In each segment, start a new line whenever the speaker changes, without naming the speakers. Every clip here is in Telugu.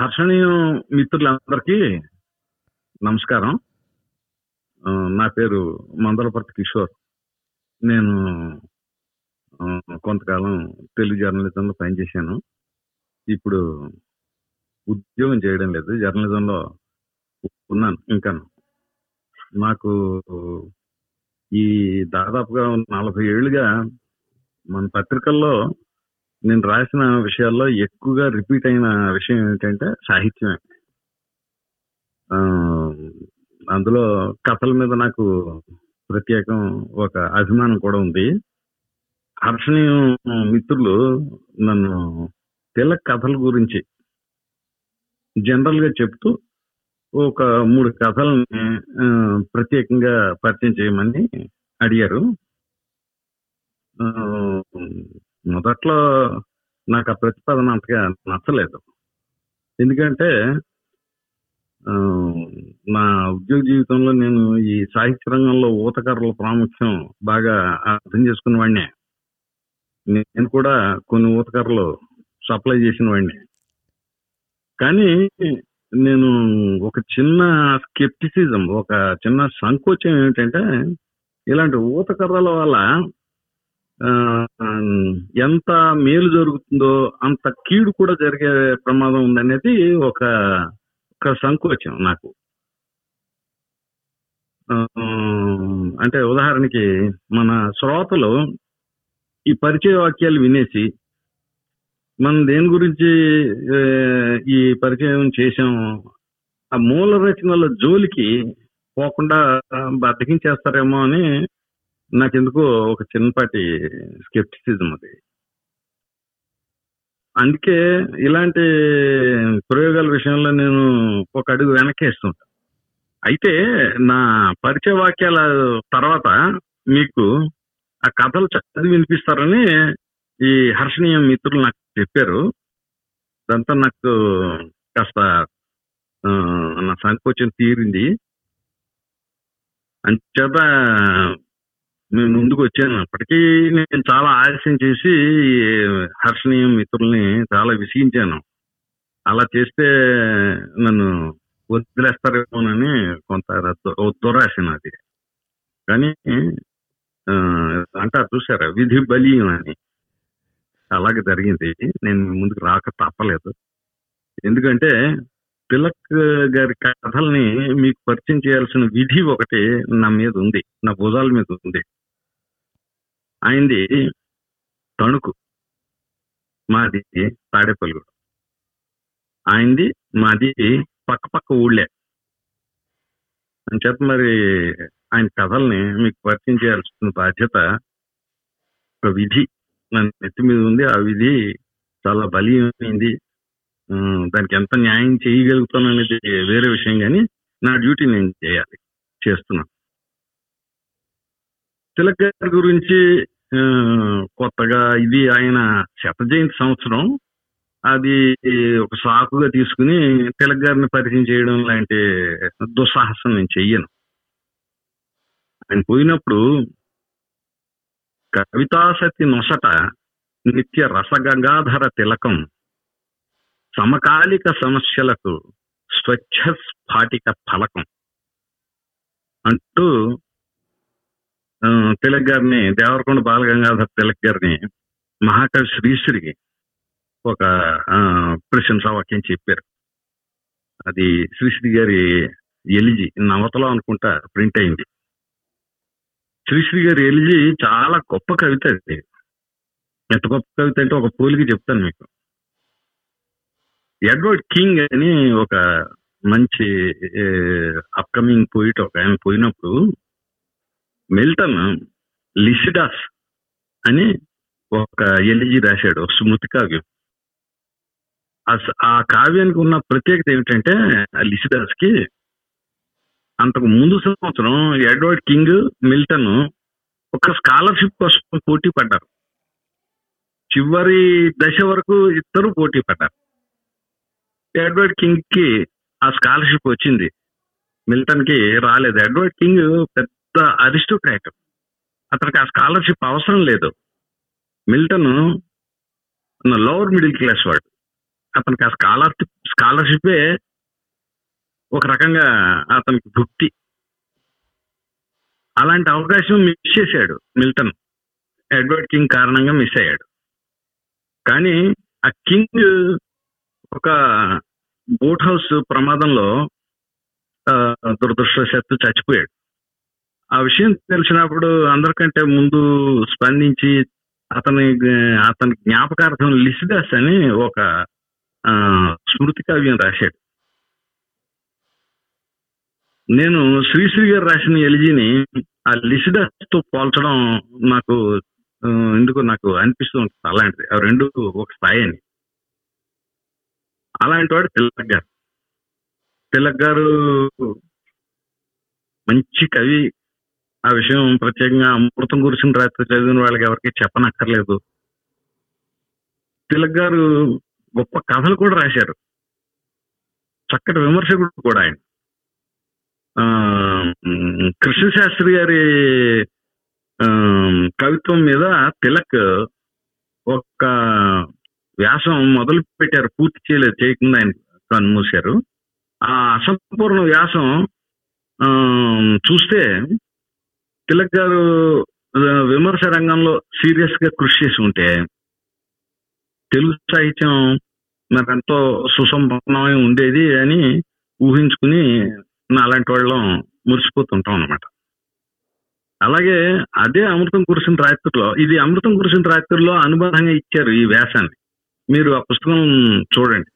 హర్షణీయం మిత్రులందరికీ నమస్కారం. నా పేరు మందలపర్తి కిషోర్. నేను కొంతకాలం తెలుగు జర్నలిజంలో పనిచేశాను. ఇప్పుడు ఉద్యోగం చేయడం లేదు జర్నలిజంలో ఉన్నాను ఇంకా నాకు ఈ దాదాపుగా నలభై ఏళ్ళుగా మన పత్రికల్లో నేను రాసిన విషయాల్లో ఎక్కువగా రిపీట్ అయిన విషయం ఏంటంటే సాహిత్యమే. అందులో కథల మీద నాకు ప్రత్యేకం ఒక అభిమానం కూడా ఉంది. హర్షణీయం మిత్రులు నన్ను తిలక్ కథల గురించి జనరల్గా చెప్తూ ఒక మూడు కథల్ని ప్రత్యేకంగా పరిచయం చేయమని అడిగారు. మొదట్లో నాకు ఆ ప్రతిపాదన అంతగా నచ్చలేదు. ఎందుకంటే నా ఉద్యోగ జీవితంలో నేను ఈ సాహిత్య రంగంలో ఊతకర్రల ప్రాముఖ్యం బాగా అర్థం చేసుకున్న వాడినే. నేను కూడా కొన్ని ఊతకర్రలు సప్లై చేసిన వాడిని. కానీ నేను ఒక చిన్న స్కెప్టిసిజం ఒక చిన్న సంకోచం ఏమిటంటే ఇలాంటి ఊతకర్రల వల్ల ఎంత మేలు జరుగుతుందో అంత కీడు కూడా జరిగే ప్రమాదం ఉందనేది ఒక ఒక సంకోచం నాకు. ఆ, అంటే ఉదాహరణకి మన శ్రోతలు ఈ పరిచయ వాక్యాలు వినేసి మనం దేని గురించి ఈ పరిచయం చేసాం ఆ మూల రచనల జోలికి పోకుండా బద్దకించేస్తారేమో అని నాకెందుకు ఒక చిన్నపాటి స్కెప్టిసిజం అది. అందుకే ఇలాంటి ప్రయోగాల విషయంలో నేను ఒక అడుగు వెనకేస్తుంటా అయితే నా పరిచయ వాక్యాల తర్వాత మీకు ఆ కథలు చదివి వినిపిస్తారని ఈ హర్షణీయ మిత్రులు నాకు చెప్పారు. దాంతో నాకు కాస్త నా సంకోచం తీరింది. అంచేత నేను ముందుకు వచ్చాను. అప్పటికీ నేను చాలా ఆలస్యం చేసి ఈ హర్షణీయ మిత్రుల్ని చాలా విసిగించాను. అలా చేస్తే నన్ను వదిలేస్తారేమోనని కొంత దు- దురాశ నాది కానీ అంటే అంటారు చూసారా విధి బలి అని. అలాగే జరిగింది. నేను ముందుకు రాక తప్పలేదు. ఎందుకంటే తిలక్ గారి కథల్ని మీకు పరిచయం చేయాల్సిన విధి ఒకటి నా మీద ఉంది. నా భుజాల మీద ఉంది. ఆయనది తణుకు. మాది తాడేపల్లిగూడ. ఆయనది మాది పక్క పక్క ఊళ్ళే. అని చెప్ప మరి ఆయన కథల్ని మీకు పరిచయం చేయాల్సిన బాధ్యత ఒక విధి. నా నెత్తి మీద ఉంది. ఆ విధి చాలా బలీయమైంది. దానికి ఎంత న్యాయం చేయగలుగుతాను అనేది వేరే విషయం కానీ నా డ్యూటీ నేను చేయాలి చేస్తున్నాను. తిలక్ గారి గురించి కొత్తగా ఇది ఆయన శత జయంతి సంవత్సరం. అది ఒక సాకుగా తీసుకుని తిలక్ గారిని పరిచయం చేయడం లాంటి దుస్సాహసం నేను చెయ్యను. ఆయన పోయినప్పుడు కవితాసతి నొసట నిత్య రసగంగాధర తిలకం సమకాలిక సమస్యలకు స్వచ్ఛ స్ఫాటిక ఫలకం అంటూ తిలక్ గారిని దేవరకొండ బాలగంగాధర్ తిలక్ గారిని మహాకవి శ్రీశ్రీకి ఒక ప్రశంసా వాక్యం చెప్పారు. అది శ్రీశ్రీ గారి ఎలిజి నవతలో అనుకుంటా ప్రింట్ అయింది. శ్రీశ్రీ గారి ఎలిజి చాలా గొప్ప కవిత అది. ఎంత గొప్ప కవిత అంటే ఒక పోలికి చెప్తాను మీకు. ఎడ్వర్డ్ కింగ్ అని ఒక మంచి అప్కమింగ్ పోయిట్ ఒక ఆయన పోయినప్పుడు మిల్టన్ లిసిడాస్ అని ఒక ఎలిజీ రాశాడు స్మృతి కావ్యం. ఆ ఆ కావ్యానికి ఉన్న ప్రత్యేకత ఏమిటంటే ఆ లిసిడాస్కి అంతకు ముందు సంవత్సరం ఎడ్వర్డ్ కింగ్ మిల్టన్ ఒక స్కాలర్షిప్ కోసం పోటీ పడ్డారు. చివరి దశ వరకు ఇద్దరు పోటీ పడ్డారు. ఎడ్వర్డ్ కింగ్కి ఆ స్కాలర్షిప్ వచ్చింది. మిల్టన్కి రాలేదు. ఎడ్వర్డ్ కింగ్ పెద్ద అరిస్టోక్రాట్ అతనికి ఆ స్కాలర్షిప్ అవసరం లేదు. మిల్టన్ లోవర్ మిడిల్ క్లాస్ వాడు. అతనికి ఆ స్కాలర్షిప్ స్కాలర్షిపే ఒక రకంగా అతనికి భుక్తి అలాంటి అవకాశం మిస్ చేశాడు మిల్టన్. ఎడ్వర్డ్ కింగ్ కారణంగా మిస్ అయ్యాడు. కానీ ఆ కింగ్ ఒక బోట్ హౌస్ ప్రమాదంలో ఆ, దురదృష్టవశాత్తు చచ్చిపోయాడు. ఆ విషయం తెలిసినప్పుడు అందరికంటే ముందు స్పందించి అతని అతని జ్ఞాపకార్థం లిసిదాస్ అని ఒక స్మృతి కావ్యం రాశాడు. నేను శ్రీశ్రీ గారు రాసిన ఎలిజీని ఆ లిసిదాస్తో పోల్చడం నాకు ఎందుకు నాకు అనిపిస్తూ ఉంటుంది అలాంటిది. ఆ రెండు ఒక స్థాయి అని. అలాంటి వాడు తిలక్ గారు. తిలక్ గారు మంచి కవి ఆ విషయం ప్రత్యేకంగా అమృతం గురిసిన రాత్రి చదివిన వాళ్ళకి ఎవరికి చెప్పనక్కర్లేదు. తిలక్ గారు గొప్ప కథలు కూడా రాశారు. చక్కటి విమర్శకుడు కూడా ఆయన. ఆ, ఉమ్, కృష్ణశాస్త్రి గారి ఆ, కవిత్వం మీద తిలక్ ఒక వ్యాసం మొదలు పెట్టారు పూర్తి చేయలేదు చేయకుండా ఆయన కన్మూశారు ఆ అసంపూర్ణ వ్యాసం ఆ, చూస్తే తిలక్ గారు విమర్శ రంగంలో సీరియస్గా కృషి చేసి ఉంటే తెలుగు సాహిత్యం మరి ఎంతో సుసంపన్నమై ఉండేది అని ఊహించుకుని నా అలాంటి వాళ్ళం మురిసిపోతుంటాం అన్నమాట. అలాగే అదే అమృతం కురిసిన రాత్రిలో ఇది అమృతం కురిసిన రాత్రిలో అనుబంధంగా ఇచ్చారు ఈ వ్యాసాన్ని. మీరు ఆ పుస్తకం చూడండి.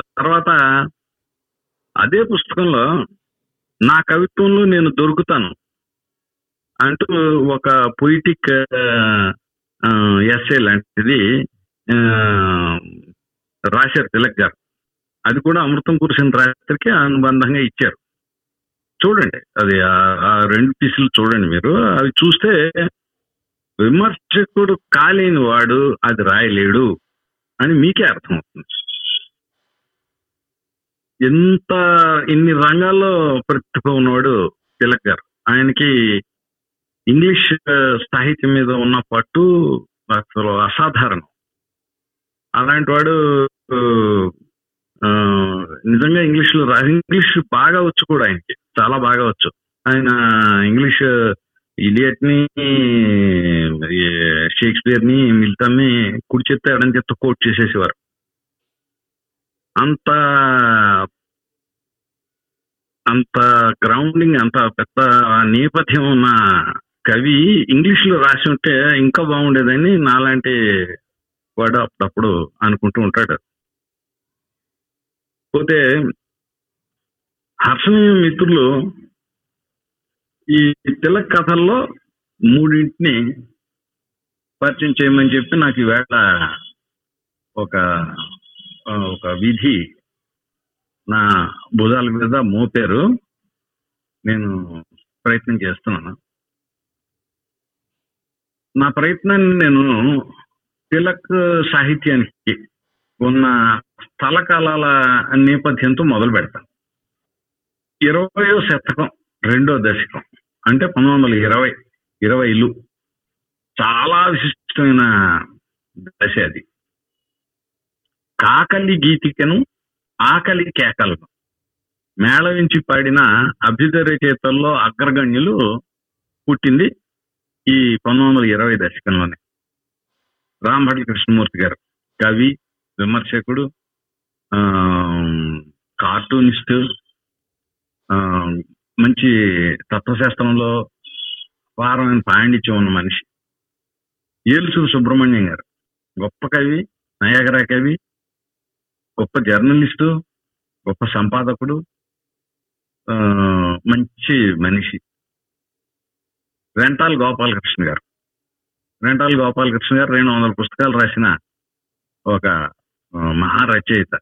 తర్వాత అదే పుస్తకంలో నా కవిత్వంలో నేను దొరుకుతాను. అంటూ ఒక పొయిటిక్ ఎస్ఏ లాంటిది రాశారు తిలక్ గారు. అది కూడా అమృతం కురిసిన రాత్రికి అనుబంధంగా ఇచ్చారు. చూడండి అది ఆ- ఆ రెండు పీసులు చూడండి మీరు. అవి చూస్తే విమర్శకుడు కాలేని వాడు అది రాయలేడు అని మీకే అర్థమవుతుంది. ఎంత ఇన్ని రంగాల్లో ప్రతిభ ఉన్నవాడు తిలక్ గారు. ఆయనకి ఇంగ్లీష్ సాహిత్యం మీద ఉన్న పట్టు అసలు అసాధారణం. అలాంటి వాడు నిజంగా ఇంగ్లీష్లో రా ఇంగ్లీష్ బాగా వచ్చు కూడా ఆయనకి చాలా బాగా వచ్చు. ఆయన ఇంగ్లీష్ ఇలియట్ని షేక్స్పియర్ని మిల్టన్ని కుడి చెత్త ఎడం చెత్త కోట్ చేసేసేవారు. అంత అంత గ్రౌండింగ్ అంత పెద్ద నేపథ్యం ఉన్న కవి ఇంగ్లీష్లో రాసి ఉంటే ఇంకా బాగుండేదని నాలాంటి వాడు అప్పుడప్పుడు అనుకుంటూ ఉంటాడు. పోతే హర్షణీయ మిత్రులు ఈ తిలక్ కథల్లో మూడింటిని పరిచయం చేయమని చెప్పి నాకు ఈవేళ ఒక ఒక విధి నా భుజాల మీద మోపారు. నేను ప్రయత్నం చేస్తున్నాను. నా ప్రయత్నాన్ని నేను తిలక్ సాహిత్యానికి ఉన్న స్థలకాలాల నేపథ్యంతో మొదలు పెడతాను ఇరవయో శతకం రెండో దశకం అంటే పంతొమ్మిది వందల ఇరవై ఇరవైలు చాలా విశిష్టమైన దశ అది. కాకలి గీతికను ఆకలి కేకలను మేళవించి పాడిన అభ్యుదయ రచయితల్లో అగ్రగణ్యులు పుట్టింది ఈ పంతొమ్మిది వందల ఇరవై దశకంలోనే రాంభట్ల కృష్ణమూర్తి గారు కవి విమర్శకుడు ఆ, కార్టూనిస్ట్ ఆ, మంచి తత్వశాస్త్రంలో అపారమైన పాండిత్యం ఉన్న మనిషి. ఏలుసూరు సుబ్రహ్మణ్యం గారు గొప్ప కవి నయాగరా కవి గొప్ప జర్నలిస్టు గొప్ప సంపాదకుడు ఆ, మంచి మనిషి. రెంటాల్ గోపాలకృష్ణ గారు. రెంటాల్ గోపాలకృష్ణ గారు రెండు వందల పుస్తకాలు రాసిన ఒక మహారచయిత. మహా రచయిత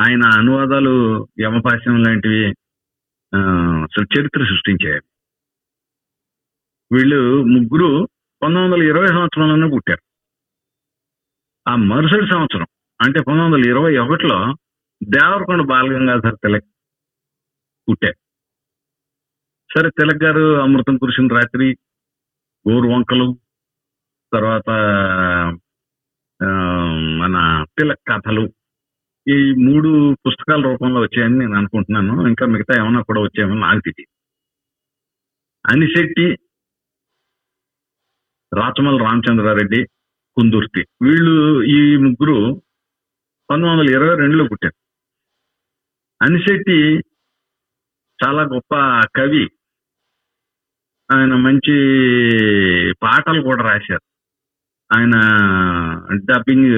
ఆయన అనువాదాలు యమపాశ్యం లాంటివి చరిత్ర సృష్టించారు వీళ్ళు ముగ్గురు పంతొమ్మిది వందల ఇరవై సంవత్సరంలోనే పుట్టారు. ఆ మరుసటి సంవత్సరం అంటే పంతొమ్మిది వందల ఇరవై ఒకటిలో దేవరకొండ బాలగంగాధర్ తిలక్ పుట్టారు. సరే తిలక్ గారు అమృతం కురిసిన రాత్రి గోరు వంకలు తర్వాత ఆ, మన తిలక్ కథలు ఈ మూడు పుస్తకాల రూపంలో వచ్చాయని నేను అనుకుంటున్నాను. ఇంకా మిగతా ఏమైనా కూడా వచ్చాయని నాకు తెలియదు. అనిశెట్టి రాచమల్ రామచంద్రారెడ్డి కుందుర్తి. వీళ్ళు ఈ ముగ్గురు పంతొమ్మిది వందల ఇరవై రెండులో పుట్టారు. అనిశెట్టి చాలా గొప్ప కవి. ఆయన మంచి పాటలు కూడా రాశారు. ఆయన డబ్బింగ్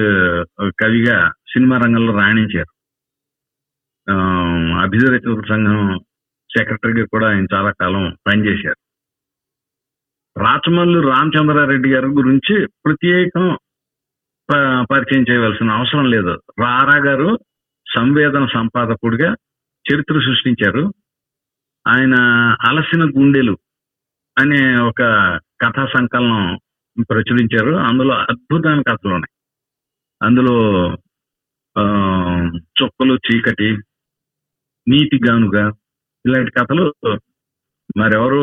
కవిగా సినిమా రంగంలో రాణించారు. ఆ, సంఘం సెక్రటరీగా కూడా ఆయన చాలా కాలం పనిచేశారు. రాచమల్లు రామచంద్రారెడ్డి గారి గురించి ప్రత్యేకం ప- పరిచయం చేయవలసిన అవసరం లేదు. రారా గారు సంవేదన సంపాదకుడిగా చరిత్ర సృష్టించారు. ఆయన అలసిన గుండెలు అనే ఒక కథా సంకలనం ప్రచురించారు. అందులో అద్భుతమైన కథలు ఉన్నాయి. అందులో చుక్కలు చీకటి నీతి గానుగా ఇలాంటి కథలు మరెవరు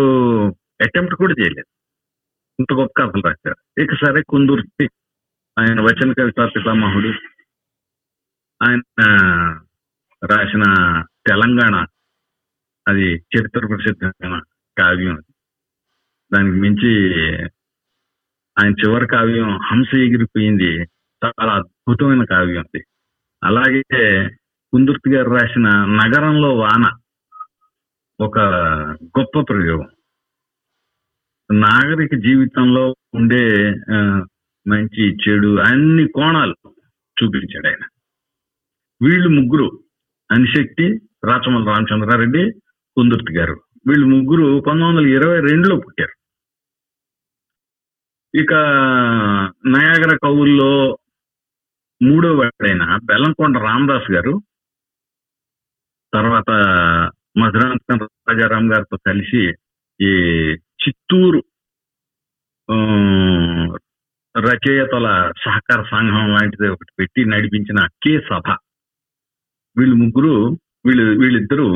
అటెంప్ట్ కూడా చేయలేదు. ఇంత గొప్ప కథలు రాశారు. ఇక సరే కుందుర్తి ఆయన వచన కవిత పితామహుడు ఆయన రాసిన తెలంగాణ అది చరిత్ర ప్రసిద్ధమైన కావ్యం అది. దానికి మించి ఆయన చివరి కావ్యం హంస ఎగిరిపోయింది. చాలా అద్భుతమైన కావ్యం అది. అలాగే కుందుర్తి గారు రాసిన నగరంలో వాన ఒక గొప్ప ప్రయోగం. నాగరిక జీవితంలో ఉండే ఆ, మంచి చెడు అన్ని కోణాలు చూపించాడు ఆయన. వీళ్ళు ముగ్గురు అనిశక్తి రాచమల రామచంద్రారెడ్డి కుందుర్తి గారు. వీళ్ళు ముగ్గురు పంతొమ్మిది వందల ఇరవై రెండులో పుట్టారు. ఇక నయాగర కవుల్లో మూడో వాడైన బెల్లంకొండ రామదాస్ గారు తర్వాత మధురాంతకం రాజారాం గారితో కలిసి ఈ చిత్తూరు ఆ, రచయితల సహకార సంఘం లాంటిది ఒకటి పెట్టి నడిపించిన కే సభ. వీళ్ళు ముగ్గురు వీళ్ళు వీళ్ళిద్దరూ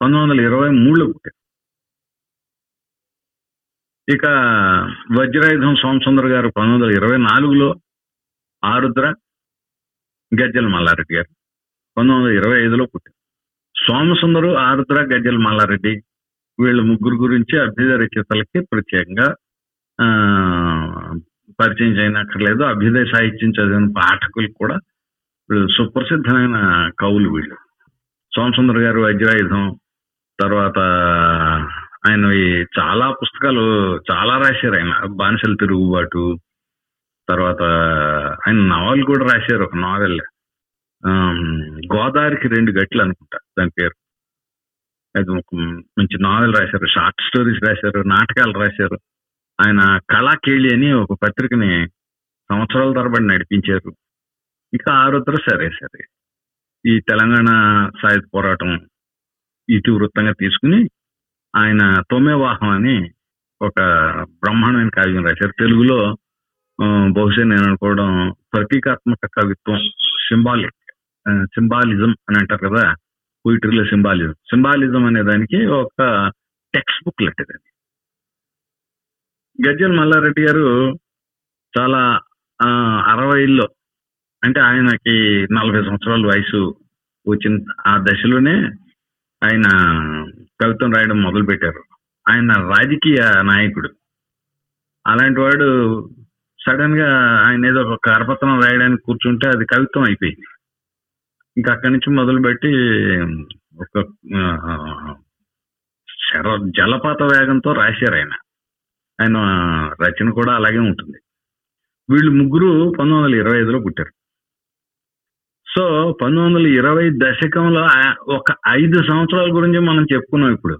పంతొమ్మిది వందల ఇరవై మూడులో పుట్టారు ఇక వజ్రాయుధం సోమసుందర్ గారు పంతొమ్మిది వందల ఇరవై నాలుగులో ఆరుద్ర గజ్జల మల్లారెడ్డి గారు పంతొమ్మిది వందల ఇరవై ఐదులో పుట్టారు సోమసుందరు ఆరుద్ర గజ్జల మల్లారెడ్డి వీళ్ళ ముగ్గురు గురించి అభ్యుదయ రచయితలకి ప్రత్యేకంగా పరిచయం చేయనక్కర్లేదు. అభ్యుదయ సాహిత్యం చదివిన పాఠకులు కూడా సుప్రసిద్ధమైన కవులు వీళ్ళు. సోమసుందర్ గారు వజ్రాయుధం తర్వాత ఆయన చాలా పుస్తకాలు చాలా రాశారు ఆయన. బానిసల తిరుగుబాటు. తర్వాత ఆయన నవల్ కూడా రాశారు ఒక నావెల్ గోదావరికి రెండు గట్లు అనుకుంటా దాని పేరు. అది ఒక మంచి నావెల్ రాశారు షార్ట్ స్టోరీస్ రాశారు నాటకాలు రాశారు. ఆయన కళాకేళి అని ఒక పత్రికని సంవత్సరాల తరబడి నడిపించారు. ఇంకా ఆరుద్ర సరే సరే. ఈ తెలంగాణ సాయుధ పోరాటం ఇతివృత్తంగా తీసుకుని ఆయన తొమ్మెవాహం అని ఒక బ్రహ్మాండమైన కావ్యం రాశారు. తెలుగులో బహుశా నేను అనుకోవడం ప్రతీకాత్మక కవిత్వం సింబాలిక్ సింబాలిజం అని అంటారు కదా పోయిటరీలో సింబాలిజం. సింబాలిజం అనే దానికి ఒక టెక్స్ట్ బుక్ లెటర్ అది. గజ్జల మల్లారెడ్డి గారు చాలా ఆ, అరవైలో అంటే ఆయనకి నలభై సంవత్సరాల వయసు వచ్చిన ఆ దశలోనే ఆయన కవిత్వం రాయడం మొదలు పెట్టారు ఆయన రాజకీయ నాయకుడు. అలాంటి వాడు సడన్గా ఆయన ఏదో ఒక కరపత్రం రాయడానికి కూర్చుంటే అది కవిత్వం అయిపోయింది. ఇంకా అక్కడి నుంచి మొదలుపెట్టి ఒక శర జలపాత వేగంతో రాశారు ఆయన. ఆయన రచన కూడా అలాగే ఉంటుంది. వీళ్ళు ముగ్గురు పంతొమ్మిది వందల ఇరవై ఐదులో పుట్టారు. సో పంతొమ్మిది వందల ఇరవై దశకంలో ఒక ఐదు సంవత్సరాల గురించి మనం చెప్పుకున్నాం ఇప్పుడు.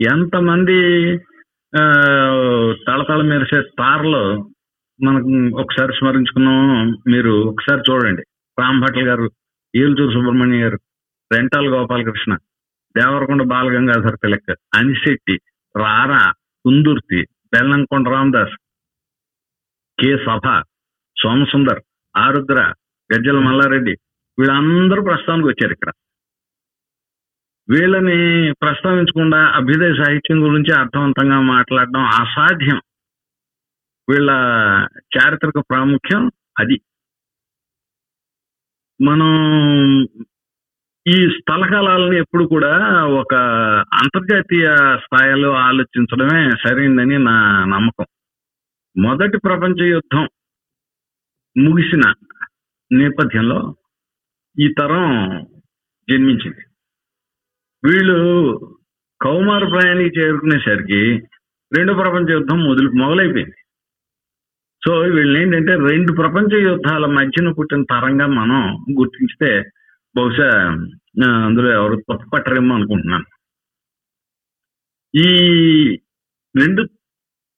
ఎంతమంది తళతళ మెరిసే తారలో మనకు ఒకసారి స్మరించుకున్నాము మీరు ఒకసారి చూడండి. రామ్ భట్ల గారు ఏలుచూరు సుబ్రహ్మణ్యం గారు రెంటాల్ గోపాలకృష్ణ దేవరకొండ బాలగంగాధర్ తిలక్ అనిశెట్టి రారా కుందుర్తి బెల్లంకొండ రామదాస్ కె సభ సోమసుందర్ ఆరుద్ర గజ్జల మల్లారెడ్డి. వీళ్ళందరూ ప్రస్తావనకు వచ్చారు ఇక్కడ. వీళ్ళని ప్రస్తావించకుండా అభ్యుదయ సాహిత్యం గురించి అర్థవంతంగా మాట్లాడడం అసాధ్యం. వీళ్ళ చారిత్రక ప్రాముఖ్యం అది. మనం ఈ స్థలకాలని ఎప్పుడు కూడా ఒక అంతర్జాతీయ స్థాయిలో ఆలోచించడమే సరైందని నా నమ్మకం. మొదటి ప్రపంచ యుద్ధం ముగిసిన నేపథ్యంలో ఈ తరం జన్మించింది. వీళ్ళు కౌమార ప్రయాణికి చేరుకునేసరికి రెండు ప్రపంచ యుద్ధం మొదలు మొదలైపోయింది. సో వీళ్ళని ఏంటంటే రెండు ప్రపంచ యుద్ధాల మధ్యన పుట్టిన తరంగా మనం గుర్తించితే బహుశా అందులో ఎవరు తప్పు పట్టరేమో అనుకుంటున్నాను. ఈ రెండు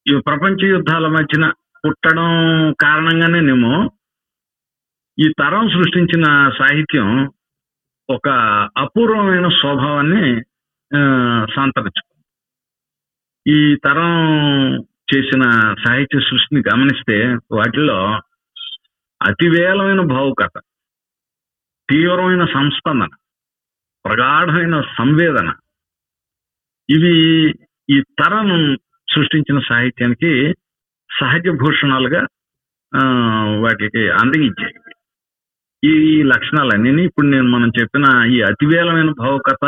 ఈ ప్రపంచ యుద్ధాల మధ్యన పుట్టడం కారణంగానేనేమో ఈ తరం సృష్టించిన సాహిత్యం ఒక అపూర్వమైన స్వభావాన్ని ఆ, సంతరించుకుంది. ఈ తరం చేసిన సాహిత్య సృష్టిని గమనిస్తే వాటిలో అతివేలమైన భావుకత తీవ్రమైన సంస్పందన ప్రగాఢమైన సంవేదన ఇవి ఈ తరం సృష్టించిన సాహిత్యానికి సహజ భూషణాలుగా ఆ, వాటికి అందగించాయి ఈ లక్షణాలన్నీ ఇప్పుడు నేను మనం చెప్పిన ఈ అతివేలమైన భావుకత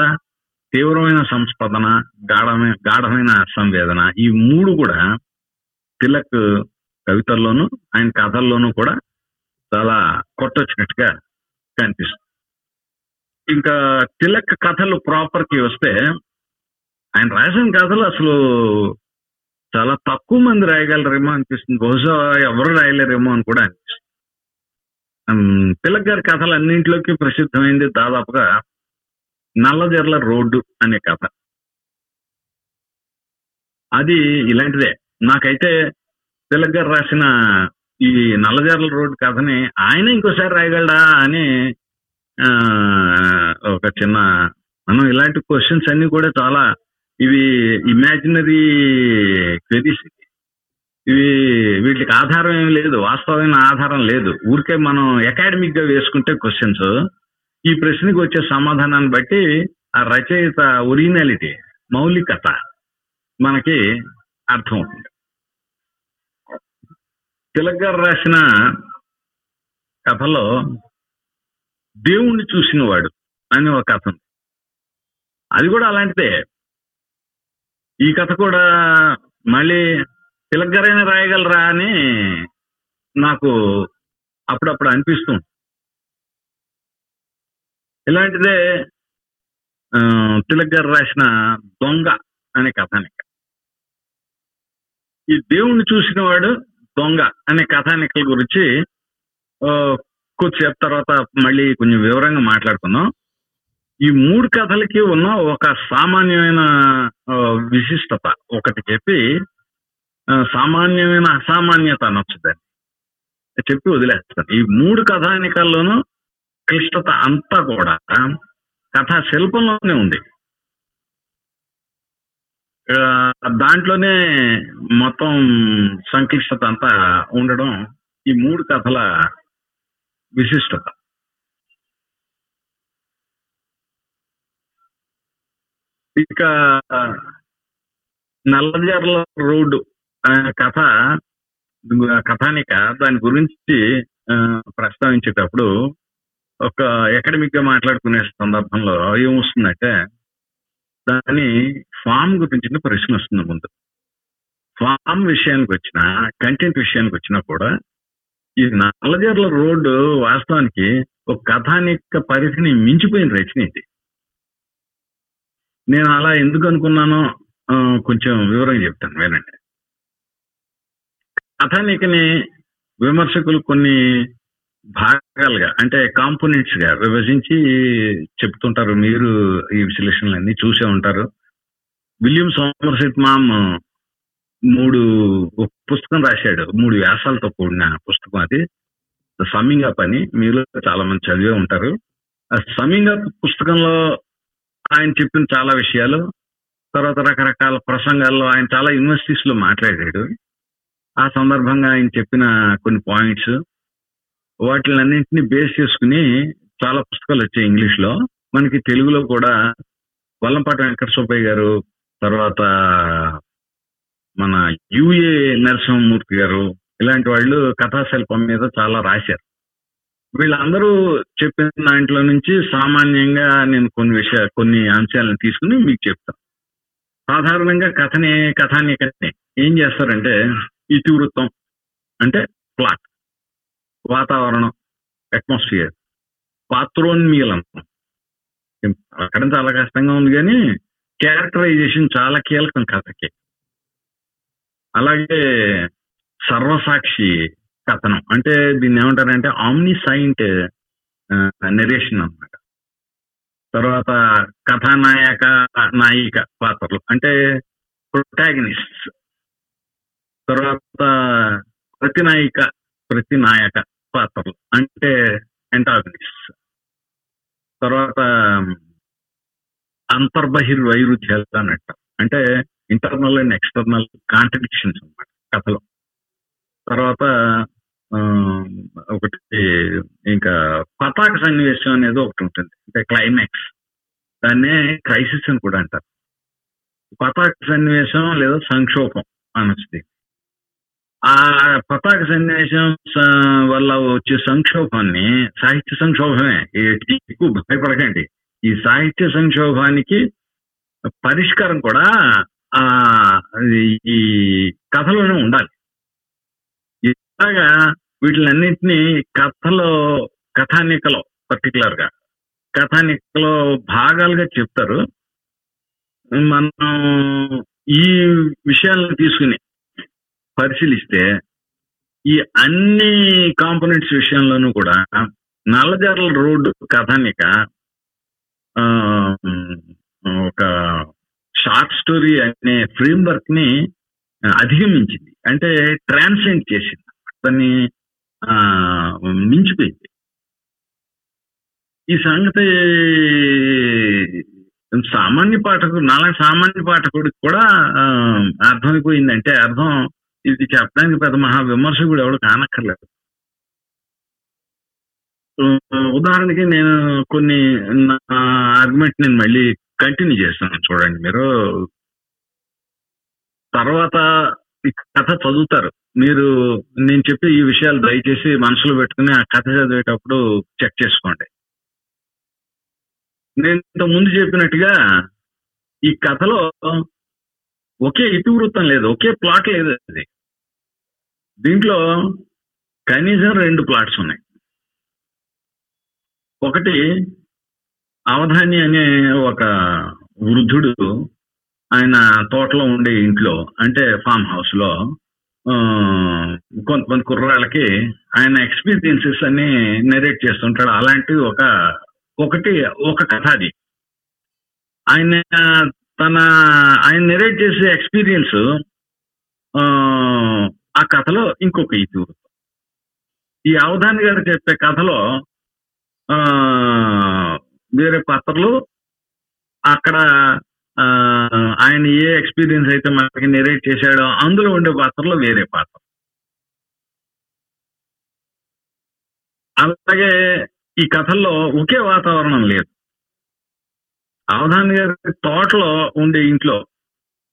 తీవ్రమైన సంస్పదన గాఢమైన గాఢమైన సంవేదన ఈ మూడు కూడా తిలక్ కవితల్లోనూ ఆయన కథల్లోనూ కూడా చాలా కొట్టొచ్చినట్టుగా కనిపిస్తుంది. ఇంకా తిలక్ కథలు ప్రాపర్కి వస్తే ఆయన రాసిన కథలు అసలు చాలా తక్కువ మంది రాయగలరేమో అనిపిస్తుంది. బహుశా ఎవరు రాయలేరేమో అని కూడా తిలక్ గారి కథలు అన్నింటిలోకి ప్రసిద్ధమైంది దాదాపుగా నల్లజర్ల రోడ్డు అనే కథ. అది ఇలాంటిదే. నాకైతే తిలక్ గారు రాసిన ఈ నల్లజర్ల రోడ్డు కథని ఆయన ఇంకోసారి రాయగలడా అని ఒక చిన్న మనం ఇలాంటి క్వశ్చన్స్ అన్ని కూడా చాలా ఇవి ఇమాజినరీ క్వెరీస్ ఇవి వీటికి ఆధారం ఏమి లేదు వాస్తవమైన ఆధారం లేదు. ఊరికే మనం అకాడమిక్గా వేసుకుంటే క్వశ్చన్స్ ఈ ప్రశ్నకు వచ్చే సమాధానాన్ని బట్టి ఆ రచయిత ఒరిజినాలిటీ మౌలికత మనకి అర్థమవుతుంది తిలక్ గారు రాసిన కథలో దేవుణ్ణి చూసిన వాడు అని ఒక కథ అది కూడా అలాంటిదే. ఈ కథ కూడా మళ్ళీ తిలక్ గారైనా రాయగలరా అని నాకు అప్పుడప్పుడు అనిపిస్తుంది ఇలాంటిదే ఆ, తిలక్ గారు రాసిన దొంగ అనే కథానిక. ఈ దేవుణ్ణి చూసిన వాడు దొంగ అనే కథానికల గురించి కొద్దిసేపు తర్వాత మళ్ళీ కొంచెం వివరంగా మాట్లాడుకుందాం. ఈ మూడు కథలకి ఉన్న ఒక సామాన్యమైన విశిష్టత ఒకటి చెప్పి సామాన్యమైన అసామాన్యత అనొచ్చు దాన్ని చెప్పి వదిలేస్తాను. ఈ మూడు కథానికల్లోనూ క్లిష్టత అంతా కూడా కథా శిల్పంలోనే ఉంది. దాంట్లోనే మొత్తం సంక్లిష్టత అంతా ఉండడం ఈ మూడు కథల విశిష్టత. ఇక నల్లజర్ల రోడ్డు. అనే కథ కథానిక దాని గురించి ఆ, ప్రస్తావించేటప్పుడు ఒక అకాడమిక్గా మాట్లాడుకునే సందర్భంలో ఏమొస్తుందంటే దాని ఫామ్ గురించిన ప్రశ్న వస్తుంది ముందు. ఫామ్ విషయానికి వచ్చిన కంటెంట్ విషయానికి వచ్చినా కూడా ఈ నల్లజర్ల రోడ్డు వాస్తవానికి ఒక కథానిక పరిధిని మించిపోయిన రచన ఇది. నేను అలా ఎందుకు అనుకున్నానో కొంచెం వివరంగా చెప్తాను వినండి. కథానికని విమర్శకులు కొన్ని భాగాలుగా అంటే కాంపోనెంట్స్గా విభజించి చెప్తుంటారు. మీరు ఈ విశ్లేషణలన్నీ చూసే ఉంటారు. విలియం సోమర్సెట్ మామ్ మూడు పుస్తకం రాశాడు. మూడు వ్యాసాలతో కూడిన పుస్తకం అది. సమ్మింగ్ అప్ అని మీరు చాలా మంది చదివే ఉంటారు. ఆ సమ్మింగ్ అప్ పుస్తకంలో ఆయన చెప్పిన చాలా విషయాలు తర్వాత రకరకాల ప్రసంగాల్లో ఆయన చాలా యూనివర్సిటీస్లో మాట్లాడాడు. ఆ సందర్భంగా ఆయన చెప్పిన కొన్ని పాయింట్స్ వాటిలన్నింటినీ బేస్ చేసుకుని చాలా పుస్తకాలు వచ్చాయి ఇంగ్లీష్లో. మనకి తెలుగులో కూడా వల్లంపాటి వెంకట సుబ్బయ్య గారు తర్వాత మన యుఏ నరసింహమూర్తి గారు ఇలాంటి వాళ్ళు కథాశిల్పం మీద చాలా రాశారు. వీళ్ళందరూ చెప్పిన దాంట్లో నుంచి సామాన్యంగా నేను కొన్ని విషయ కొన్ని అంశాలను తీసుకుని మీకు చెప్తాను. సాధారణంగా కథని కథానికనే ఏం చేస్తారంటే ఇతివృత్తం. అంటే ప్లాట్ వాతావరణం అట్మాస్ఫియర్ పాత్రోన్మీలం. అక్కడ చాలా కష్టంగా ఉంది కానీ క్యారెక్టరైజేషన్ చాలా కీలకం కథకి. అలాగే సర్వసాక్షి కథనం. అంటే దీన్ని ఏమంటారంటే ఆమ్ని సైంట్ నెరేషన్ అన్నమాట. తర్వాత కథానాయక నాయిక పాత్రలు. అంటే ప్రొటాగనిస్ట్ తర్వాత ప్రతినాయిక ప్రతినాయక పాత్రలు. అంటే ఎంటాగనిస్ట్ తర్వాత అంతర్బహిర్ వైరుధ్యాలు అన్నట్టు. అంటే ఇంటర్నల్ అండ్ ఎక్స్టర్నల్ కాంట్రడిక్షన్స్ అన్నమాట కథలో. తర్వాత ఆ, ఒకటి ఇంకా పతాక సన్నివేశం అనేది ఒకటి ఉంటుంది. అంటే క్లైమాక్స్ దాన్నే క్రైసిస్ అని కూడా అంటారు. పతాక సన్నివేశం లేదా సంక్షోభం అనొచ్చు ఆ పతాక సన్నివేశం వల్ల వచ్చే సంక్షోభాన్ని సాహిత్య సంక్షోభమే. ఎక్కువ భయపడకండి. ఈ సాహిత్య సంక్షోభానికి పరిష్కారం కూడా ఆ ఈ- ఈ కథలోనే ఉండాలి. ఇలాగా వీటిలన్నింటినీ కథలో కథానికలో పర్టికులర్గా కథానికలో భాగాలుగా చెప్తారు. మనం ఈ విషయాలను తీసుకుని పరిశీలిస్తే ఈ అన్ని కాంపోనెంట్స్ విషయంలోనూ కూడా నల్లజర్ల రోడ్డు కథానిక ఆ, ఒక షార్ట్ స్టోరీ అనే ఫ్రేమ్ వర్క్ని అధిగమించింది. అంటే ట్రాన్సెండ్ చేసింది. దాన్ని ఆ, మించిపోయింది. ఈ సంగతి సామాన్య పాఠకుడు నాలాంటి సామాన్య పాఠకుడికి కూడా అర్థమైపోయింది అంటే అర్థం ఇది చెప్పడానికి పెద్ద మహా విమర్శకుడు ఎవడు కానక్కర్లేదు. ఉదాహరణకి నేను కొన్ని నా ఆర్గ్యుమెంట్ నేను మళ్ళీ కంటిన్యూ చేస్తాను చూడండి మీరు. తర్వాత ఈ కథ చదువుతారు. మీరు నేను చెప్పే ఈ విషయాలు దయచేసి మనసులో పెట్టుకుని ఆ కథ చదివేటప్పుడు చెక్ చేసుకోండి. నేను ఇంత ముందు చెప్పినట్టుగా ఈ కథలో ఒకే ఇతివృత్తం లేదు ఒకే ప్లాట్ లేదు అది. దీంట్లో కనీసం రెండు ప్లాట్స్ ఉన్నాయి. ఒకటి అవధాని అనే ఒక వృద్ధుడు ఆయన తోటలో ఉండే ఇంట్లో అంటే ఫామ్ హౌస్లో ఆ, కొంతమంది కుర్రాళ్ళకి ఆయన ఎక్స్పీరియన్సెస్ అన్ని నెరేట్ చేస్తుంటాడు. అలాంటి ఒక ఒకటి ఒక కథ అది. ఆయన తన ఆయన నెరేట్ చేసే ఎక్స్పీరియన్స్ ఆ కథలో ఇంకొక ఇతివృత్తం ఈ అవధాని గారు చెప్పే కథలో వేరే పాత్రలు అక్కడ ఆయన ఏ ఎక్స్పీరియన్స్ అయితే మనకి నెరేట్ చేశాడో అందులో ఉండే పాత్రలో వేరే పాత్ర. అలాగే ఈ కథల్లో ఒకే వాతావరణం లేదు. అవధాని గారి తోటలో ఉండే ఇంట్లో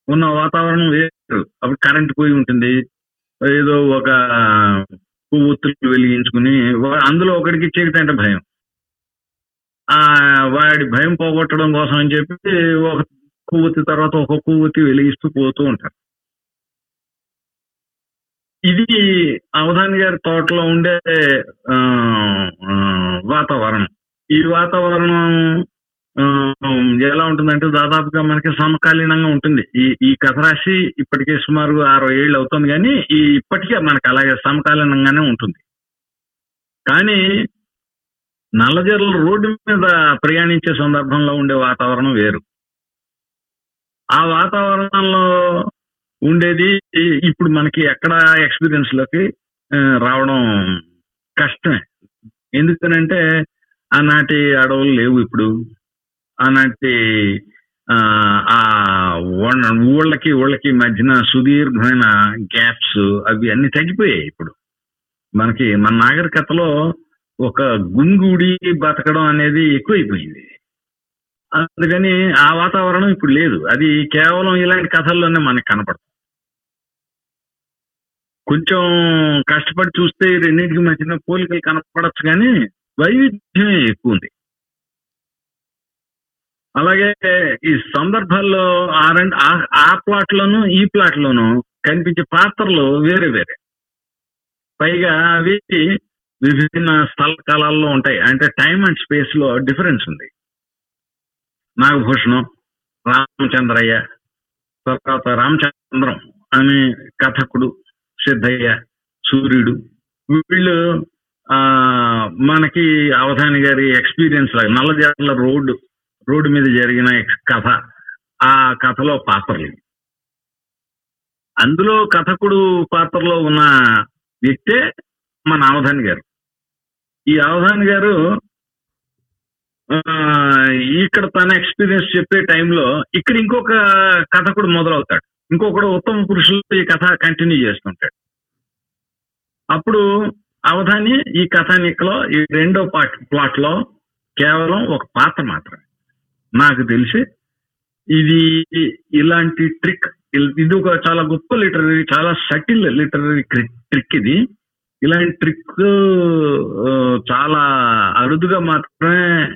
ఉన్న వాతావరణం వేరు. అప్పుడు కరెంట్ పోయి ఉంటుంది. ఏదో ఒక పువ్వొత్తులు వెలిగించుకుని అందులో ఒకడికి చీకటి అంటే భయం. ఆ వాడి భయం పోగొట్టడం కోసం అని చెప్పి ఒక కొవ్వొత్తి తర్వాత ఒక కొవ్వొత్తి వెలిగిస్తూ పోతూ ఉంటారు ఇది అవధాని గారి తోటలో ఉండే ఆ, వాతావరణం. ఈ వాతావరణం ఎలా ఉంటుందంటే దాదాపుగా మనకి సమకాలీనంగా ఉంటుంది. ఈ ఈ కథ రాసి ఇప్పటికే సుమారు అరవై ఏళ్ళు అవుతుంది కానీ ఈ ఇప్పటికే మనకి అలాగే సమకాలీనంగానే ఉంటుంది. కానీ నల్లజర్ల రోడ్డు మీద ప్రయాణించే సందర్భంలో ఉండే వాతావరణం వేరు. ఆ వాతావరణంలో ఉండేది ఇప్పుడు మనకి ఎక్కడ ఎక్స్పీరియన్స్లోకి రావడం కష్టమే. ఎందుకనంటే ఆనాటి అడవులు లేవు ఇప్పుడు. అలాంటి ఆ, ఆ ఊళ్ళకి ఊళ్ళకి మధ్యన సుదీర్ఘమైన గ్యాప్స్ అవి అన్ని తగ్గిపోయాయి ఇప్పుడు. మనకి మన నాగరికతలో ఒక గుంగుడి బతకడం అనేది ఎక్కువైపోయింది. అందుకని ఆ వాతావరణం ఇప్పుడు లేదు. అది కేవలం ఇలాంటి కథల్లోనే మనకి కనపడుతుంది. కొంచెం కష్టపడి చూస్తే రెండింటికి మధ్యన పోలికలు కనపడచ్చు కానీ వైవిధ్యం ఎక్కువ ఉంది. అలాగే ఈ సందర్భాల్లో ఆ రెండు ఆ- ఆ ప్లాట్ లోను ఈ ప్లాట్ లోను కనిపించే పాత్రలు వేరే వేరే. పైగా అవి విభిన్న స్థల కాలాల్లో ఉంటాయి. అంటే టైం అండ్ స్పేస్లో డిఫరెన్స్ ఉంది. నాగభూషణం రామచంద్రయ్య తర్వాత రామచంద్రం అని కథకుడు సిద్ధయ్య సూర్యుడు. వీళ్ళు ఆ మనకి అవధాని గారి ఎక్స్పీరియన్స్ లాగా నల్లజర్ల రోడ్డు రోడ్డు మీద జరిగిన కథ ఆ కథలో పాత్రలు అందులో కథకుడు పాత్రలో ఉన్న వ్యక్తే మన అవధాని గారు. ఈ అవధాని గారు ఇక్కడ తన ఎక్స్పీరియన్స్ చెప్పే టైంలో ఇక్కడ ఇంకొక కథకుడు మొదలవుతాడు. ఇంకొకడు ఉత్తమ పురుషులు ఈ కథ కంటిన్యూ చేస్తుంటాడు. అప్పుడు అవధాని ఈ కథానికలో ఈ రెండో పార్ట్ ప్లాట్లో కేవలం ఒక పాత్ర మాత్రమే. నాకు తెలిసి ఇది ఇలాంటి ట్రిక్ ఇది ఒక చాలా గొప్ప లిటరీ చాలా సటిల్ లిటరీ ట్రిక్ ఇది. ఇలాంటి ట్రిక్ చాలా అరుదుగా మాత్రమే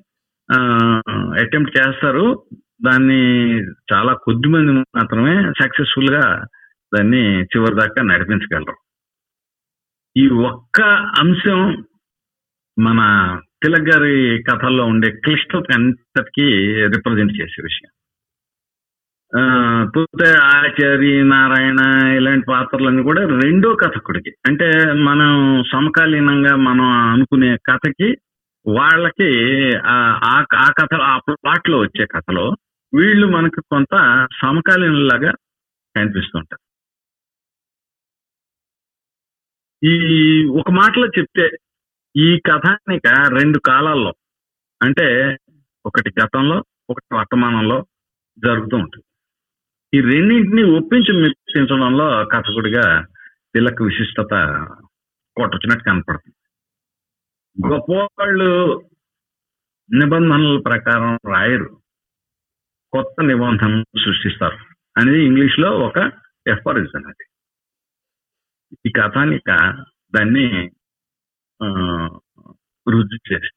అటెంప్ట్ చేస్తారు. దాన్ని చాలా కొద్ది మంది మాత్రమే సక్సెస్ఫుల్గా దాన్ని చివరి దాకా నడిపించగలరు. ఈ ఒక్క అంశం మన తిలక్ గారి కథల్లో ఉండే క్లిష్టత అంతటికి రిప్రజెంట్ చేసే విషయం. ఆ, ఆచార్య ఆచారి నారాయణ ఇలాంటి పాత్రలన్నీ కూడా రెండో కథకుడికి. అంటే మనం సమకాలీనంగా మనం అనుకునే కథకి వాళ్ళకి ఆ కథ ఆ ప్లాట్ వచ్చే కథలో వీళ్ళు మనకు కొంత సమకాలీనలాగా కనిపిస్తుంటారు ఈ ఒక మాటలో చెప్తే ఈ కథానిక రెండు కాలాల్లో అంటే ఒకటి గతంలో ఒకటి వర్తమానంలో జరుగుతూ ఉంటుంది. ఈ రెండింటిని ఒప్పించి మెప్పించడంలో కథకుడిగా తిలక్ విశిష్టత కొట్టొచ్చినట్టు కనపడుతుంది. గొప్పవాళ్ళు నిబంధనల ప్రకారం రాయరు. కొత్త నిబంధనలు సృష్టిస్తారు అనేది ఇంగ్లీష్లో ఒక ఎఫరిజన్ అది. ఈ కథానిక దాన్ని రుజువు చేసి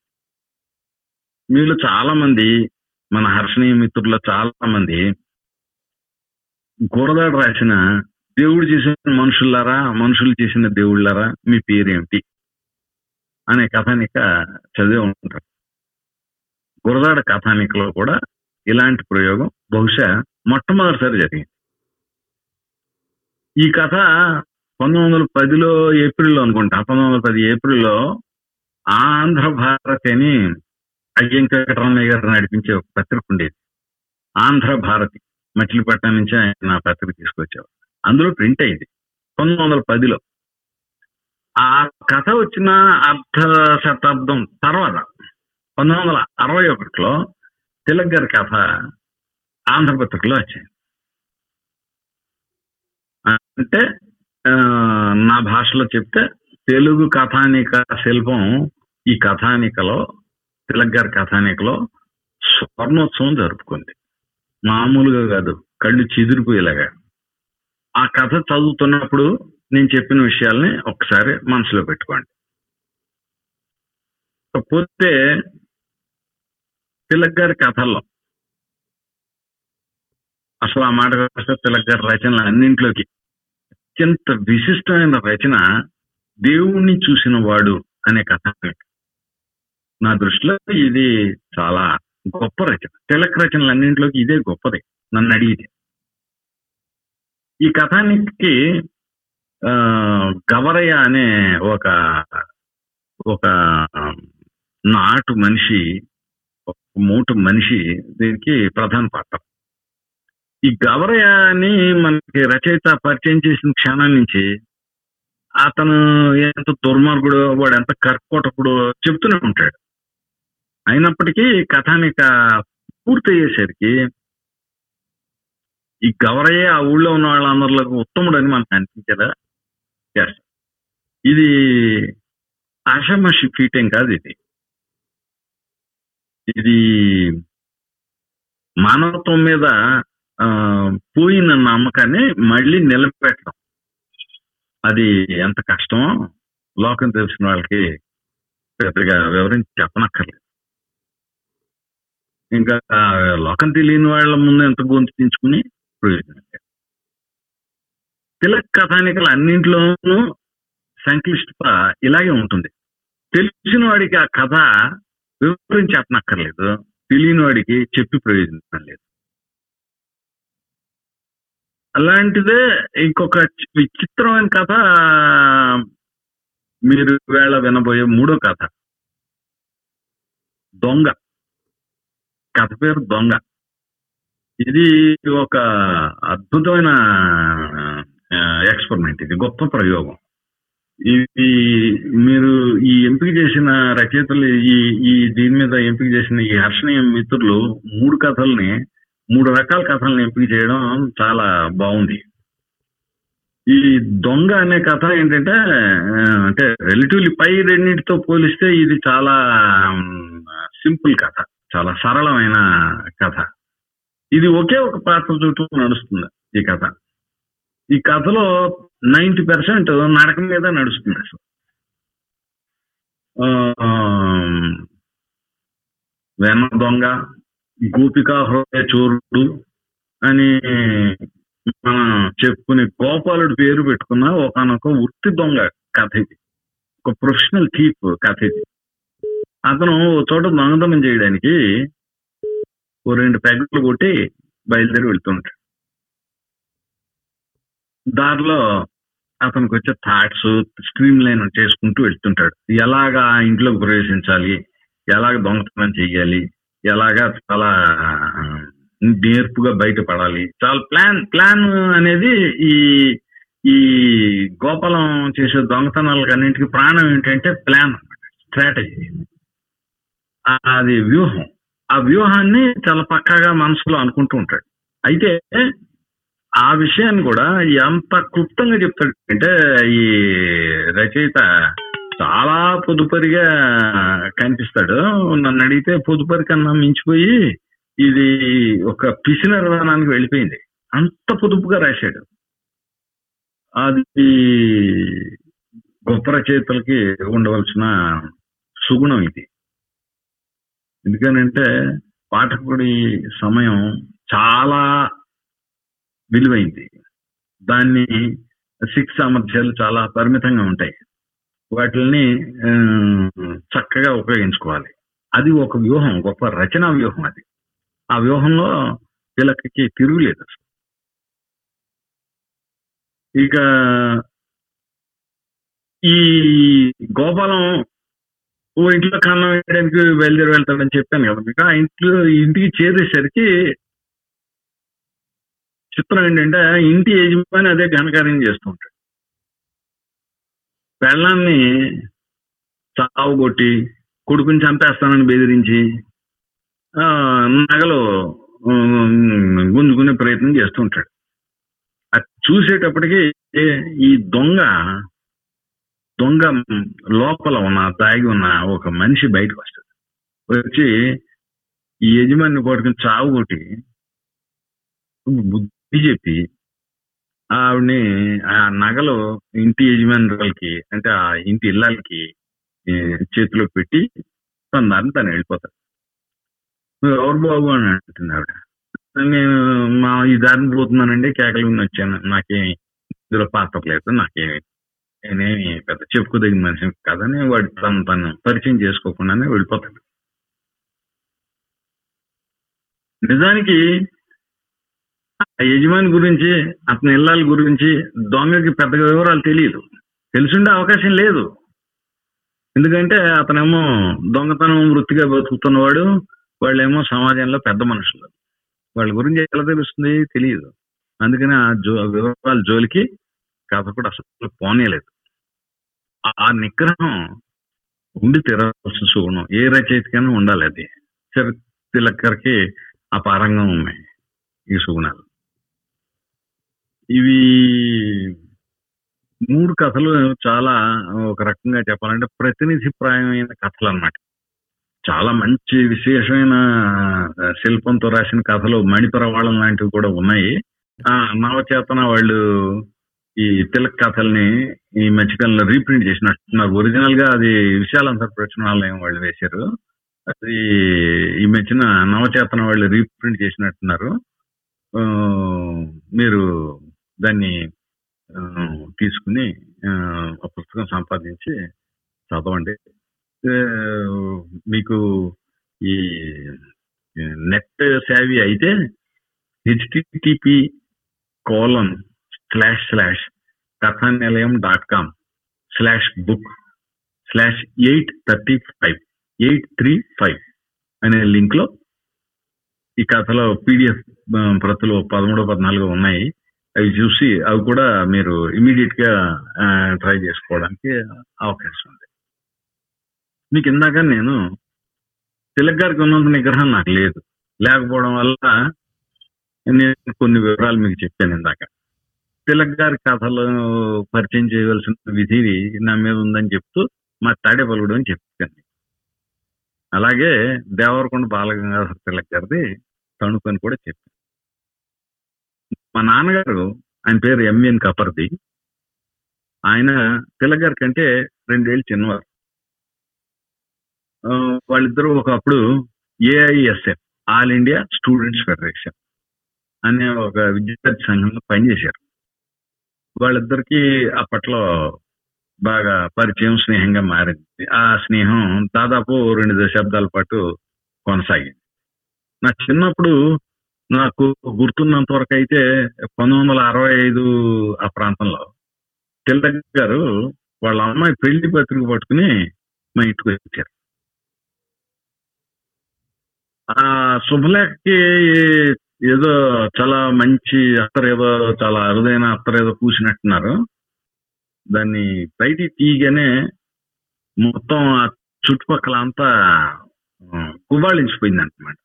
మీలో చాలా మంది మన హర్షణీయ మిత్రుల్లో చాలా మంది గోడదాడు రాసిన దేవుడు చేసిన మనుషులారా మనుషులు చేసిన దేవుళ్ళారా మీ పేరేమిటి? అనే కథానిక చదివి ఉంటారు. గురదాడ కథానికలో కూడా ఇలాంటి ప్రయోగం బహుశా మొట్టమొదటిసారి జరిగింది. ఈ కథ పంతొమ్మిది వందల పదిలో ఏప్రిల్లో అనుకుంటా పంతొమ్మిది వందల పది ఏప్రిల్లో ఆంధ్ర భారతి అని అయ్యం గారు నడిపించే ఒక పత్రిక ఉండేది. ఆంధ్ర భారతి మచిలీపట్నం నుంచి ఆయన పత్రిక తీసుకొచ్చేవారు. అందులో ప్రింట్ అయింది పంతొమ్మిది వందల పదిలో. ఆ కథ వచ్చిన అర్ధ శతాబ్దం తర్వాత పంతొమ్మిది వందల అరవై ఒకటిలో తిలక్ గారి కథ ఆంధ్రపత్రికలో వచ్చింది. అంటే నా భాషలో చెప్తే తెలుగు కథానిక శిల్పం ఈ కథానికలో తిలక్ గారి కథానికలో స్వర్ణోత్సవం జరుపుకుంది. మామూలుగా కాదు కళ్ళు చెదిరిపోయేలాగా. ఆ కథ చదువుతున్నప్పుడు నేను చెప్పిన విషయాల్ని ఒకసారి మనసులో పెట్టుకోండి. పోతే తిలక్ గారి కథల్లో అసలు ఆ మాట తిలక్ గారి రచనలు అన్నింట్లోకి అత్యంత విశిష్టమైన రచన దేవుణ్ణి చూసిన వాడు అనే కథ నా దృష్టిలో ఇది చాలా గొప్ప రచన. తిలక్ రచనలు అన్నింటిలోకి ఇదే గొప్పది. నన్ను అడిగితే. ఈ కథానికి ఆ, గవరయ్య అనే ఒక ఒక నాటు మనిషి ఒక మూటు మనిషి దీనికి ప్రధాన పాత్ర. ఈ గవరయాని మనకి రచయిత పరిచయం చేసిన క్షణం నుంచి అతను ఎంత దుర్మార్గుడు వాడు ఎంత కర్కోటకుడు చెప్తూనే ఉంటాడు. అయినప్పటికీ కథానిక పూర్తి అయ్యేసరికి ఈ గవరయ్య ఆ ఊళ్ళో ఉన్న వాళ్ళందరిలోకి అని మనకు అనిపించేదా ఎస్ ఇది ఆషామాషి ఫీటేం కాదు ఇది. ఇది మానవత్వం మీద పోయిన నమ్మకాన్ని మళ్ళీ నిలబెట్టడం. అది ఎంత కష్టమో లోకం తెలిసిన వాళ్ళకి పెద్దగా వివరించి చెప్పనక్కర్లేదు. ఇంకా లోకం తెలియని వాళ్ళ ముందు ఎంత గొంతు తెచ్చుకుని ప్రయోజనం లేదు. తిలక్ కథానికలు అన్నింటిలోనూ సంక్లిష్టత ఇలాగే ఉంటుంది. తెలిసిన వాడికి ఆ కథ వివరించి చెప్పనక్కర్లేదు. తెలియని వాడికి చెప్పి ప్రయోజనం లేదు. అలాంటిదే ఇంకొక విచిత్రమైన కథ మీరు వేళ వినబోయే మూడో కథ. దొంగ. కథ పేరు దొంగ. ఇది ఒక అద్భుతమైన ఎక్స్పెరిమెంట్ ఇది గొప్ప ప్రయోగం. ఇది మీరు ఈ ఎంపిక చేసిన రచయితలు ఈ ఈ దీని మీద ఎంపిక చేసిన ఈ హర్షణీయ మిత్రులు మూడు కథల్ని మూడు రకాల కథలను ఎంపిక చేయడం చాలా బాగుంది. ఈ దొంగ అనే కథ ఏంటంటే అంటే రిలేటివ్లీ పై రెండింటితో పోలిస్తే ఇది చాలా సింపుల్ కథ చాలా సరళమైన కథ. ఇది ఒకే ఒక పాత్ర చుట్టూ నడుస్తుంది ఈ కథ. ఈ కథలో నైంటీ పర్సెంట్ నడక మీద నడుస్తుంది అసలు. వెన్న దొంగ గోపికా హృదయ చోరుడు అని మనం చెప్పుకునే గోపాలుడు పేరు పెట్టుకున్న ఒకనొక వృత్తి దొంగ కథ ఇది. ఒక ప్రొఫెషనల్ థీప్ కథ ఇది. అతను ఓ చోట దొంగతనం చేయడానికి ఓ రెండు పెగ్గులు కొట్టి బయలుదేరి వెళ్తుంటాడు దారిలో అతనికి వచ్చే థాట్స్ స్ట్రీమ్ లైన్ చేసుకుంటూ వెళ్తుంటాడు. ఎలాగా ఇంట్లో ఇంట్లోకి ప్రవేశించాలి? ఎలాగ దొంగతనం చేయాలి? ఎలాగా చాలా నేర్పుగా బయటపడాలి చాలా ప్లాన్ ప్లాన్ అనేది ఈ ఈ గోపాలం చేసే దొంగతనాలు కన్నింటికి ప్రాణం ఏంటంటే ప్లాన్ స్ట్రాటజీ. అది వ్యూహం. ఆ వ్యూహాన్ని చాలా పక్కాగా మనసులో అనుకుంటూ ఉంటాడు. అయితే ఆ విషయాన్ని కూడా ఎంత క్లుప్తంగా చెప్తాడు అంటే ఈ రచయిత చాలా పొదుపరిగా కనిపిస్తాడు. నన్ను అడిగితే పొదుపరి కన్నా మించిపోయి ఇది ఒక పిసినర్వానానికి వెళ్ళిపోయింది. అంత పొదుపుగా రాశాడు. అది గొప్ప రచయితలకి ఉండవలసిన సుగుణం ఇది. ఎందుకనంటే పాఠకుడి సమయం చాలా విలువైంది. దాన్ని సిక్స్ సామర్థ్యాలు చాలా పరిమితంగా ఉంటాయి. వాటిని చక్కగా ఉపయోగించుకోవాలి. అది ఒక వ్యూహం గొప్ప రచనా వ్యూహం అది. ఆ వ్యూహంలో వీళ్ళకి తిరుగులేదు అసలు. ఇక ఈ గోపాలం ఓ ఇంట్లో కన్నం వేయడానికి బయలుదేరి వెళ్తాడని చెప్పాను కదా మీకు. ఆ ఇంట్లో ఇంటికి చేరేసరికి చిత్రం ఏంటంటే ఇంటి యజమాని అదే ఘనకార్యం చేస్తూ ఉంటాడు. పెళ్ళాన్ని చావు కొట్టి కొడుకుని చంపేస్తానని బెదిరించి ఆ, నగలు గుంజుకునే ప్రయత్నం చేస్తూ ఉంటాడు. అది చూసేటప్పటికి ఈ దొంగ దొంగ లోపల ఉన్న దాగి ఉన్న ఒక మనిషి బయటకు వస్తాడు. వచ్చి ఈ యజమాని పట్టుకుని చావు కొట్టి బుద్ధి చెప్పి ఆవిడని ఆ నగలు ఇంటి యజమానులకి అంటే ఆ ఇంటి ఇళ్ళకి చేతిలో పెట్టి తొందరని దాన్ని తను వెళ్ళిపోతాడు. నువ్వు ఎవరు బాబు? అని అంటుంది ఆవిడ నేను మా ఈ దారిని పోతున్నానండి కేకలు విని వచ్చాను. నాకేమి ఇందులో పాత్ర లేదు నాకేమి నేనేమి పెద్ద చెప్పుకోదగిన మనిషి కాదని వాడు తను తను పరిచయం చేసుకోకుండానే వెళ్ళిపోతాడు. నిజానికి యజమాని గురించి అతని ఇళ్ళాల గురించి దొంగకి పెద్దగా వివరాలు తెలియదు. తెలిసిండే అవకాశం లేదు. ఎందుకంటే అతనేమో దొంగతనం వృత్తిగా బతుకుతున్నవాడు వాళ్ళేమో సమాజంలో పెద్ద మనుషులు. వాళ్ళ గురించి ఎలా తెలుస్తుంది తెలియదు. అందుకని ఆ జో వివరాల జోలికి కథ కూడా అసలు పోనేలేదు ఆ- ఆ నిగ్రహం ఉండి తీరవలసిన సుగుణం. ఏ రచయితకైనా ఉండాలి అది. తిలక్కరికి అపారంగా ఉన్నాయి ఈ సుగుణాలు. ఇవి మూడు కథలు చాలా ఒక రకంగా చెప్పాలంటే ప్రతినిధిప్రాయమైన కథలు అన్నమాట చాలా మంచి విశేషమైన శిల్పంతో రాసిన కథలు మణిపరవాళం లాంటివి కూడా ఉన్నాయి. ఆ నవచేతన వాళ్ళు ఈ తిలక్ కథల్ని ఈ మధ్యకాలంలో రీప్రింట్ చేసినట్టున్నారు ఒరిజినల్గా అది విశాలంతర ప్రచురణాలయం వాళ్ళు వేశారు. అది ఈ మధ్యన నవచేతన వాళ్ళు రీప్రింట్ చేసినట్టున్నారు. మీరు దాన్ని తీసుకుని ఆ, పుస్తకం సంపాదించి చదవండి. మీకు ఈ నెట్ సేవీ అయితే HTTP colon slash slash Kathanilayam dot com slash book slash eight thirty five eight three five అనే లింక్లో ఈ కథలో పీడిఎఫ్ ప్రతులు పదమూడు పద్నాలుగు ఉన్నాయి. అవి చూసి అవి కూడా మీరు ఇమీడియట్గా ట్రై చేసుకోవడానికి అవకాశం ఉంది. మీకు ఇందాక నేను తిలక్ గారికి ఉన్నంత నిగ్రహం నాకు లేదు. లేకపోవడం వల్ల నేను కొన్ని వివరాలు మీకు చెప్పాను ఇందాక. తిలక్ గారి కథలు పరిచయం చేయవలసిన విధి నా మీద ఉందని చెప్తూ మా తాడేపల్లుడు అని చెప్పాను. అలాగే దేవరకొండ బాలగంగాధర తిలక్ గారిది తణుకు కూడా చెప్పాను. మా నాన్నగారు ఆయన పేరు ఎంఎన్ కపర్ది. ఆయన పిల్లగారి గారి కంటే రెండేళ్ళు చిన్నవారు. వాళ్ళిద్దరూ ఒకప్పుడు AISF All India Students Federation అనే ఒక విద్యార్థి సంఘంలో పనిచేశారు. వాళ్ళిద్దరికి అప్పట్లో బాగా పరిచయం స్నేహంగా మారింది. ఆ స్నేహం దాదాపు రెండు దశాబ్దాల పాటు కొనసాగింది. నా చిన్నప్పుడు నాకు గుర్తున్నంత వరకు అయితే పంతొమ్మిది వందల అరవై ఐదు ఆ ప్రాంతంలో తిలక్ గారు వాళ్ళ అమ్మాయి పెళ్ళి పత్రిక పట్టుకుని మా ఇంటికి వచ్చారు. ఆ శుభలేఖకి ఏదో చాలా మంచి అత్తరు ఏదో చాలా అరుదైన అత్తరు ఏదో పూసినట్టున్నారు. దాన్ని బయటికి తీయగానే మొత్తం ఆ చుట్టుపక్కల అంతా కుబాళించిపోయింది అనమాట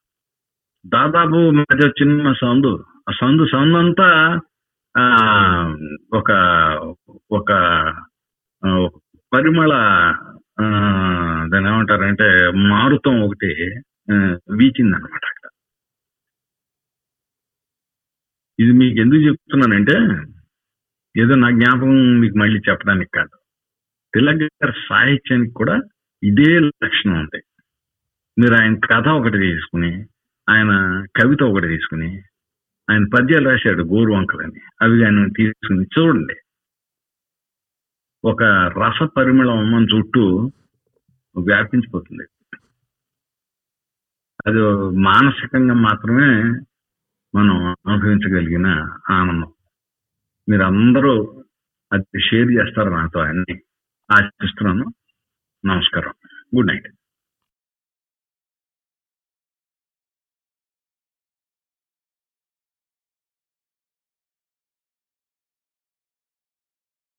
దాదాపు మధ్య చిన్న సందు. ఆ సందు సందు అంతా ఆ, ఒక ఒక పరిమళ ఆ, ఏమంటారంటే మారుతం ఒకటి వీచింది అనమాట అక్కడ. ఇది మీకు ఎందుకు చెప్తున్నానంటే ఏదో నా జ్ఞాపకం మీకు మళ్ళీ చెప్పడానికి కాదు. తిలక్ గారి సాహిత్యానికి కూడా ఇదే లక్షణం ఉంది. మీరు ఆయన కథ ఒకటి తీసుకుని ఆయన కవిత ఒకటి తీసుకుని ఆయన పద్యాలు రాశాడు గోరు వంకలని అవి ఆయన తీసుకుని చూడండి. ఒక రస పరిమళం మన చుట్టూ వ్యాపించిపోతుంది. అది మానసికంగా మాత్రమే మనం అనుభవించగలిగిన ఆనందం. మీరు అందరూ అది షేర్ చేస్తారు నాతో అన్ని. ఆశిస్తున్నాను. నమస్కారం. Good night.